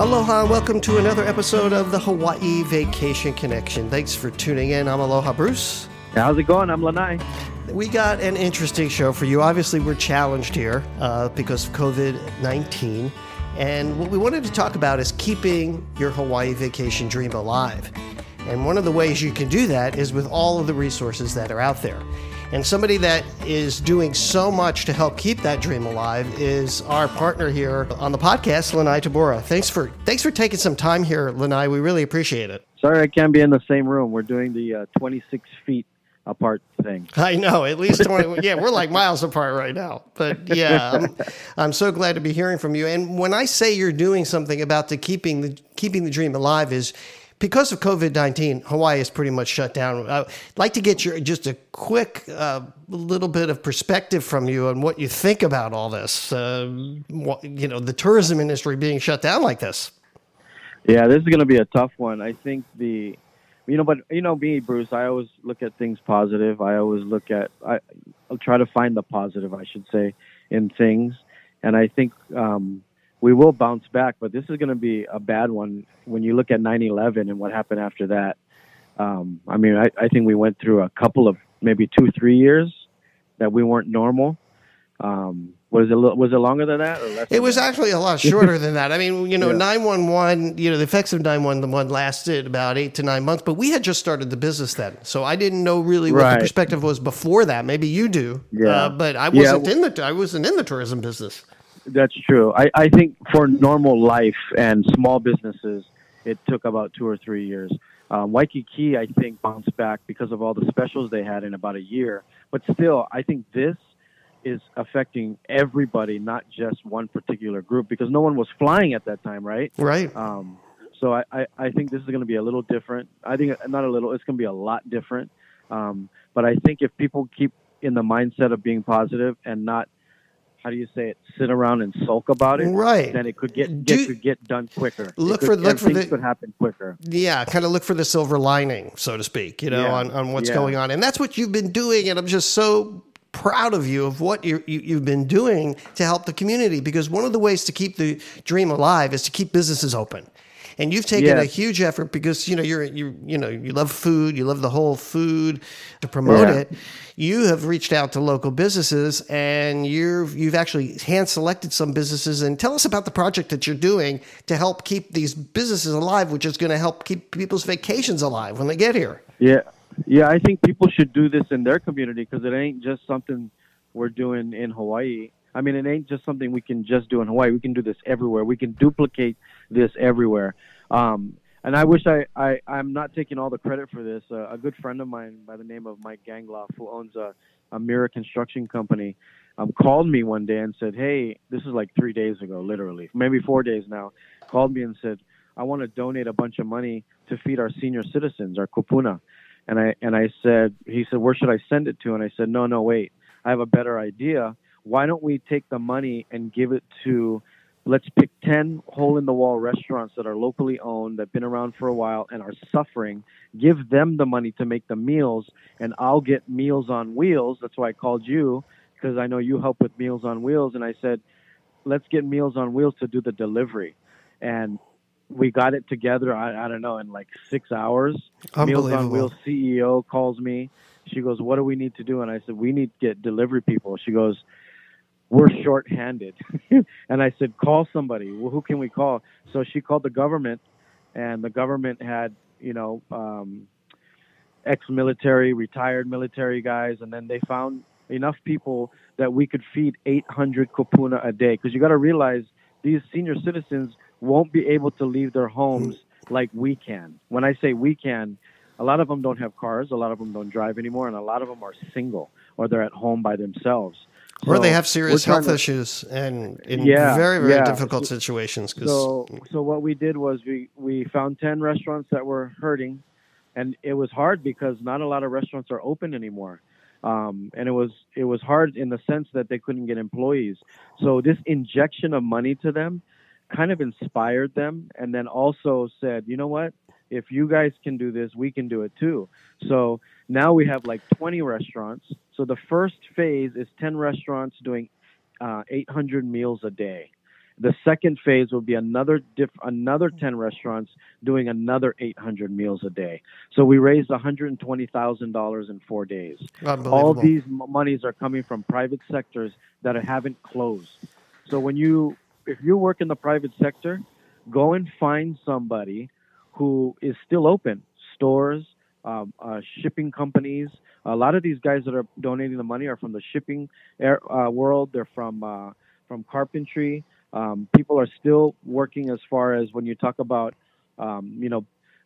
Aloha and welcome to another episode of the Hawaii Vacation Connection. Thanks for tuning in. I'm Aloha Bruce. How's it going? I'm Lanai. We got an interesting show for you. Obviously, we're challenged here uh, because of COVID 19. And what we wanted to talk about is keeping your Hawaii vacation dream alive. And one of the ways you can do that is with all of the resources that are out there. And somebody that is doing so much to help keep that dream alive is our partner here on the podcast, Lanai Tabura. Thanks for thanks for taking some time here, Lanai. We really appreciate it. Sorry I can't be in the same room. We're doing the uh, 26 feet apart thing. I know, at least 20. yeah, we're like miles apart right now. But yeah, I'm, I'm, so glad to be hearing from you. And when I say you're doing something about the keeping the keeping the dream alive is because of COVID 19, Hawaii is pretty much shut down. I'd like to get your just a quick uh, little bit of perspective from you on what you think about all this. Uh, what, you know, the tourism industry being shut down like this. Yeah, this is going to be a tough one. I think the, you know, but you know me, Bruce. I always look at things positive. I always look at. I, I'll try to find the positive, I should say, in things. And I think um, we will bounce back, but this is going to be a bad one when you look at 9/11 and what happened after that. Um, I mean, I, I, think we went through a couple of maybe two, three years that we weren't normal. Um, was it was it longer than that? it was that? actually a lot shorter than that. I mean, you know, nine one one. You know, the effects of nine one one lasted about eight to nine months, but we had just started the business then, so I didn't know really what right. the perspective was before that. Maybe you do, yeah. Uh, but I wasn't yeah. in the I wasn't in the tourism business. That's true. I, I think for normal life and small businesses, it took about two or three years. Um, Waikiki, I think, bounced back because of all the specials they had in about a year. But still, I think this is affecting everybody, not just one particular group, because no one was flying at that time, right? Right. Um, so I, I, I, think this is going to be a little different. I think not a little, it's going to be a lot different. Um, but I think if people keep in the mindset of being positive and not how do you say it? Sit around and sulk about it, right? Then it could get, get could get done quicker. Look could, for look for the could happen quicker. Yeah, kind of look for the silver lining, so to speak. You know, yeah. on on what's yeah. going on, and that's what you've been doing. And I'm just so proud of you of what you, you, have been doing to help the community because one of the ways to keep the dream alive is to keep businesses open and you've taken a huge effort because you know you're you you know you love food, you love the whole food to promote yeah. it. You have reached out to local businesses and you've you've actually hand selected some businesses and tell us about the project that you're doing to help keep these businesses alive, which is going to help keep people's vacations alive when they get here. Yeah. Yeah, I think people should do this in their community because it ain't just something we're doing in Hawaii. I mean, it ain't just something we can just do in Hawaii. We can do this everywhere. We can duplicate this everywhere. Um, and I wish I, I, I'm not taking all the credit for this. Uh, a good friend of mine by the name of Mike Gangloff, who owns a, a Mirror Construction Company, um, called me one day and said, Hey, this is like three days ago, literally, maybe four days now, called me and said, I want to donate a bunch of money to feed our senior citizens, our kupuna. And I, and I said, he said, where should I send it to? And I said, no, no, wait, I have a better idea. Why don't we take the money and give it to let's pick 10 hole in the wall restaurants that are locally owned that've been around for a while and are suffering give them the money to make the meals and i'll get meals on wheels. That's why i called you because i know you help with meals on wheels and i said let's get meals on wheels to do the delivery. And we got it together i, I don't know in like six hours. Meals on wheels ceo calls me. She goes what do we need to do? And i said we need to get delivery people. She goes we're short-handed. and I said, call somebody. Well, who can we call? So she called the government, and the government had, you know, um, ex-military, retired military guys, and then they found enough people that we could feed 800 kupuna a day. Because you got to realize these senior citizens won't be able to leave their homes like we can. When I say we can, a lot of them don't have cars, a lot of them don't drive anymore, and a lot of them are single or they're at home by themselves. So or they have serious health to, issues and in yeah, very very yeah. difficult situations. Cause, so so what we did was we we found ten restaurants that were hurting, and it was hard because not a lot of restaurants are open anymore. Um, and it was it was hard in the sense that they couldn't get employees. So this injection of money to them kind of inspired them, and then also said, you know what, if you guys can do this, we can do it too. So now we have like 20 restaurants. So the first phase is 10 restaurants doing uh, 800 meals a day. The second phase will be another diff, another 10 restaurants doing another 800 meals a day. So we raised $120,000 in four days. All these monies are coming from private sectors that haven't closed. So when you, if you work in the private sector, go and find somebody who is still open, stores, um, uh, shipping companies. A lot of these guys that are donating the money are from the shipping air, uh, world. They're from uh, from carpentry. Um, people are still working as far as when you talk about, um, you know,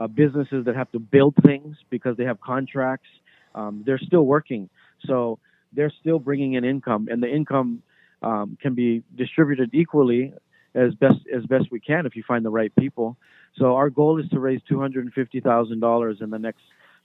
uh, businesses that have to build things because they have contracts. Um, they're still working, so they're still bringing in income, and the income um, can be distributed equally as best as best we can if you find the right people. So our goal is to raise two hundred and fifty thousand dollars in the next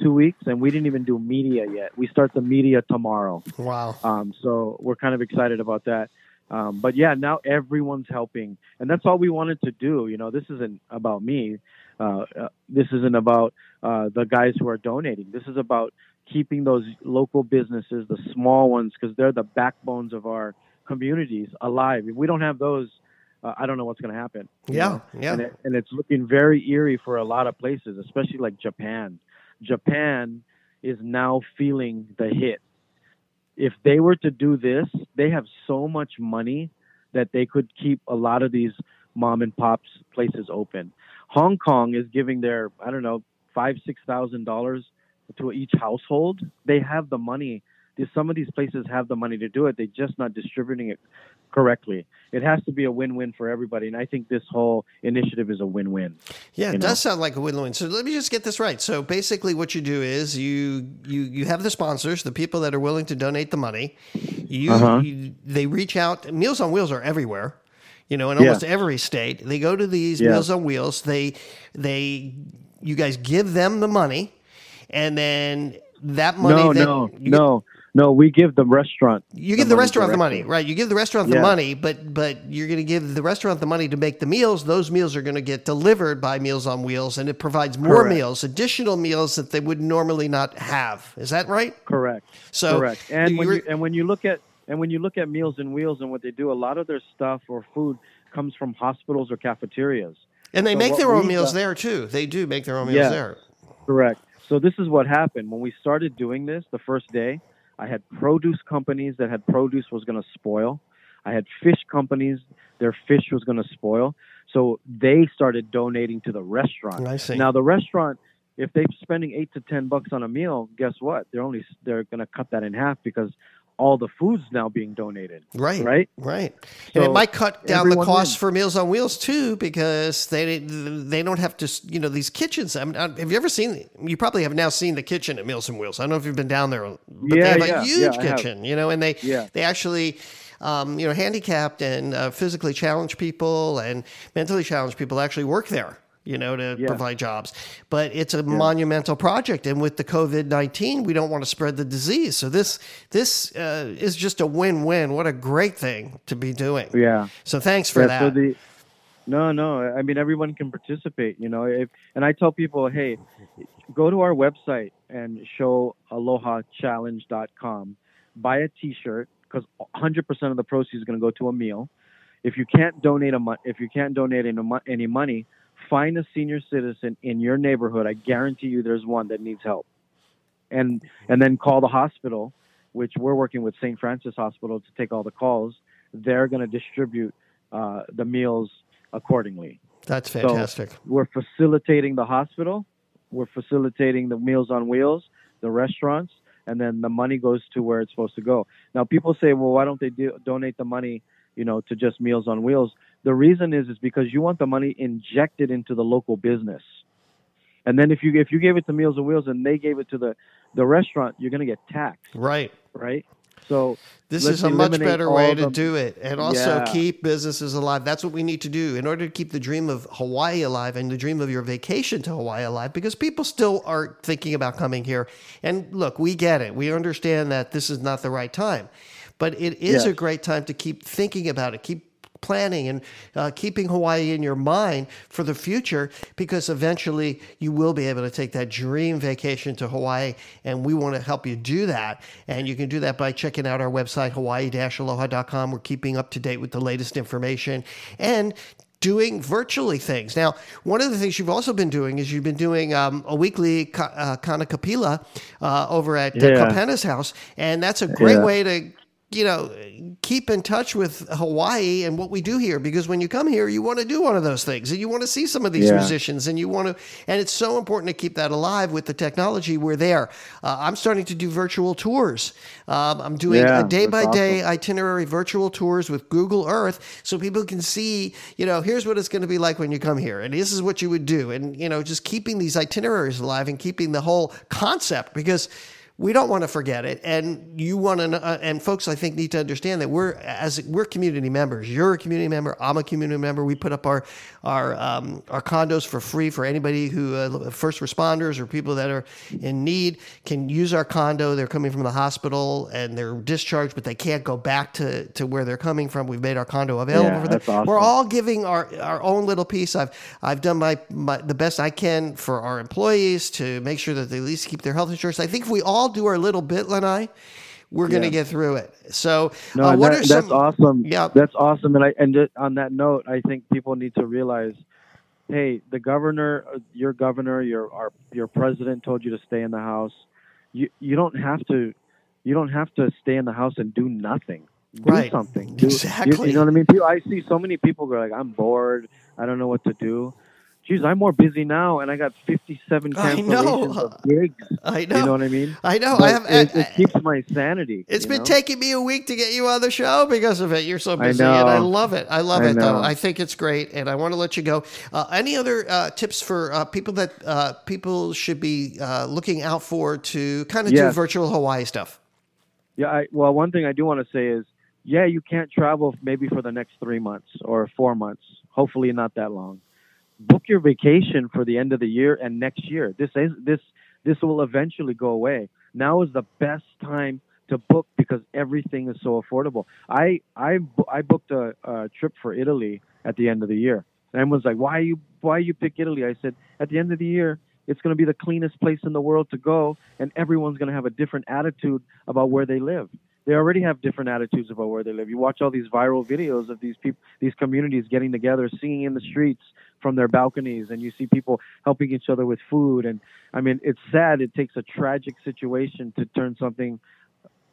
two weeks, and we didn't even do media yet. We start the media tomorrow. Wow! Um, so we're kind of excited about that. Um, but yeah, now everyone's helping, and that's all we wanted to do. You know, this isn't about me. Uh, uh, this isn't about uh, the guys who are donating. This is about keeping those local businesses, the small ones, because they're the backbones of our communities, alive. If we don't have those, uh, I don't know what's going to happen. Yeah, know? yeah. And, it, and it's looking very eerie for a lot of places, especially like Japan. Japan is now feeling the hit if they were to do this, they have so much money that they could keep a lot of these mom and pops places open. Hong Kong is giving their I don't know five six thousand dollars to each household. They have the money some of these places have the money to do it. They're just not distributing it correctly. It has to be a win-win for everybody, and I think this whole initiative is a win-win. Yeah, it know? does sound like a win-win. So let me just get this right. So basically, what you do is you you you have the sponsors, the people that are willing to donate the money. You, uh-huh. you they reach out. Meals on Wheels are everywhere you know, in almost yeah. every state. They go to these yeah. Meals on Wheels. They they you guys give them the money, and then that money. No, no, no. No, we give the restaurant. You give the, the restaurant the money, right? You give the restaurant yeah. the money, but but you're going to give the restaurant the money to make the meals. Those meals are going to get delivered by Meals on Wheels, and it provides more Correct. meals, additional meals that they would normally not have. Is that right? Correct. So correct. And when you, and when you look at and when you look at Meals on Wheels and what they do, a lot of their stuff or food comes from hospitals or cafeterias. And they so make their own meals got, there too. They do make their own meals yeah, there. Correct. So this is what happened when we started doing this the first day I had produce companies that had produce was going to spoil. I had fish companies, their fish was going to spoil. So they started donating to the restaurant. I see. Now the restaurant, if they're spending eight to ten bucks on a meal, guess what? They're only they're going to cut that in half because all the food's now being donated. Right. Right. Right. So and it might cut down the cost wins. for Meals on Wheels too, because they they don't have to. You know, these kitchens. I mean, uh, have you ever seen? You probably have now seen the kitchen at Meals on Wheels. I don't know if you've been down there, but yeah, they have yeah, a huge yeah, kitchen. You know, and they yeah. they actually. Um, you know, handicapped and uh, physically challenged people and mentally challenged people actually work there you know, to yeah. provide jobs. But it's a yeah. monumental project, and with the COVID nineteen, we don't want to spread the disease. So this this uh, is just a win win. What a great thing to be doing. Yeah. So thanks for yeah, that. So the, no, no. I mean, everyone can participate. You know, if, and I tell people, hey, go to our website and show alohachallenge.com. Buy a T-shirt because 100% of the proceeds is going to go to a meal. If you can't donate a mo- if you can't donate any, any money, find a senior citizen in your neighborhood. I guarantee you there's one that needs help. And and then call the hospital, which we're working with St. Francis Hospital to take all the calls. They're going to distribute uh, the meals accordingly. That's fantastic. So we're facilitating the hospital, we're facilitating the Meals on Wheels, the restaurants, and then the money goes to where it's supposed to go. Now, people say, well, why don't they do, donate the money, you know, to just Meals on Wheels? The reason is is because you want the money injected into the local business. And then if you if you gave it to Meals on Wheels and they gave it to the the restaurant, you're going to get taxed. Right. Right. So this is a much better way to do it, and also yeah. keep businesses alive. That's what we need to do in order to keep the dream of Hawaii alive and the dream of your vacation to Hawaii alive. Because people still are thinking about coming here. And look, we get it. We understand that this is not the right time, but it is yes. a great time to keep thinking about it. Keep planning and uh, keeping Hawaii in your mind for the future because eventually you will be able to take that dream vacation to Hawaii. And we want to help you do that. And you can do that by checking out our website, hawaii aloha.com. We're keeping up to date with the latest information and doing virtually things. Now, one of the things you've also been doing is you've been doing um, a weekly uh, Kanikapila uh, over at uh, yeah. Kapena's house, and that's a great yeah. way to you know, keep in touch with Hawaii and what we do here because when you come here, you want to do one of those things and you want to see some of these yeah. musicians and you want to, and it's so important to keep that alive with the technology we're there. Uh, I'm starting to do virtual tours. Um, I'm doing yeah, a day by day itinerary virtual tours with Google Earth so people can see, you know, here's what it's going to be like when you come here and this is what you would do. And, you know, just keeping these itineraries alive and keeping the whole concept because we don't want to forget it and you want to uh, and folks i think need to understand that we're as we're community members. You're a community member i'm a community member. We put up our our um, our condos for free for anybody who uh, first responders or people that are in need can use our condo. They're coming from the hospital and they're discharged but they can't go back to to where they're coming from. We've made our condo available yeah, for them. awesome. we're all giving our our own little piece. I've i've done my, my the best i can for our employees to make sure that they at least keep their health insurance. I think if we all all do our little bit, Lanai, we're going to get through it. So, no, uh, what that, are some, that's awesome. Yeah, that's awesome. And I and just, on that note, I think people need to realize, hey, the governor, uh, your governor, your our, your president told you to stay in the house. You you don't have to, you don't have to stay in the house and do nothing. Do right. something. Do, exactly. You, you know what I mean? I see so many people go like, I'm bored. I don't know what to do geez, I'm more busy now, and I got 57 cancellations of gigs. I know. You know what I mean? I know. But I have. It, it keeps my sanity. It's been know? taking me a week to get you on the show because of it. You're so busy, I and I love it. I love I it, know. though. I think it's great, and I want to let you go. Uh, any other uh, tips for uh, people that uh, people should be uh, looking out for to kind of yes. do virtual Hawaii stuff? Yeah. I, well, one thing I do want to say is, yeah, you can't travel maybe for the next three months or four months. Hopefully, not that long book your vacation for the end of the year and next year. This is this this will eventually go away. Now is the best time to book because everything is so affordable. I I I booked a, a trip for Italy at the end of the year. And everyone's like, "Why you why you pick Italy?" I said, "At the end of the year, it's going to be the cleanest place in the world to go, and everyone's going to have a different attitude about where they live." They already have different attitudes about where they live. You watch all these viral videos of these people, these communities getting together, singing in the streets, from their balconies and you see people helping each other with food and i mean it's sad it takes a tragic situation to turn something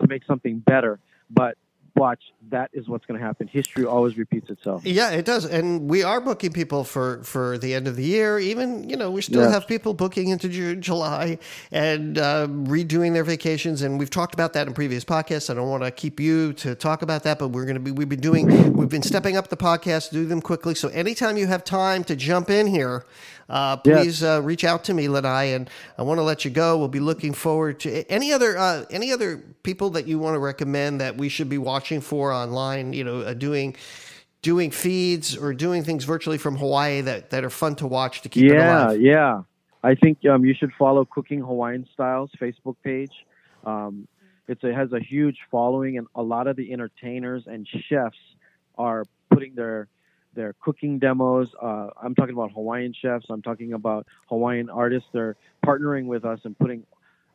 to make something better but watch, that is what's going to happen. History always repeats itself. Yeah, it does. And we are booking people for, for the end of the year. Even, you know, we still have people booking into June, July and uh, redoing their vacations. And we've talked about that in previous podcasts. I don't want to keep you to talk about that, but we're going to be, we've been doing, we've been stepping up the podcast, do them quickly. So anytime you have time to jump in here, uh, please uh, reach out to me, Lanai, and I want to let you go. We'll be looking forward to any other uh, any other people that you want to recommend that we should be watching for online. You know, uh, doing doing feeds or doing things virtually from Hawaii that that are fun to watch to keep yeah, it alive. Yeah, I think um, you should follow Cooking Hawaiian Styles Facebook page. Um, it has a huge following, and a lot of the entertainers and chefs are putting their their cooking demos. Uh, I'm talking about Hawaiian chefs. I'm talking about Hawaiian artists. They're partnering with us and putting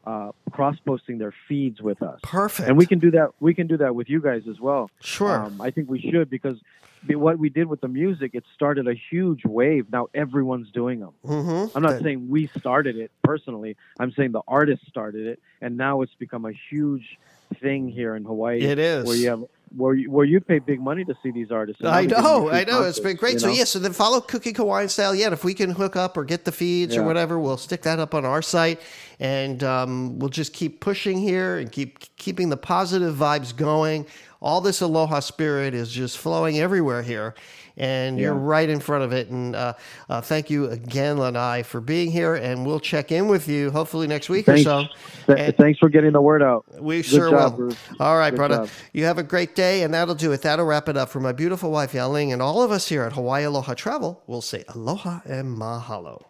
uh, cross posting their feeds with us. Perfect. And we can do that. We can do that with you guys as well. Sure. Um, I think we should because what we did with the music, it started a huge wave. Now everyone's doing them. Mm-hmm. I'm not saying we started it personally. I'm saying the artists started it, and now it's become a huge thing here in Hawaii. It is where you have where you, where you pay big money to see these artists. I know, I know. It's been great. You know? So yeah, so then follow Cooking Hawaiian Style. Yeah, if we can hook up or get the feeds yeah. or whatever, we'll stick that up on our site, and um, we'll just keep pushing here and keep keeping the positive vibes going. All this aloha spirit is just flowing everywhere here and yeah. you're right in front of it. And uh, uh, thank you again, Lanai, for being here. And we'll check in with you hopefully next week thanks, or so. Th- thanks for getting the word out. We Good sure job, will. Bruce. All right, Good brother. Job. You have a great day, and that'll do it. That'll wrap it up for my beautiful wife, Yaling, and all of us here at Hawaii Aloha Travel. We'll say aloha and mahalo.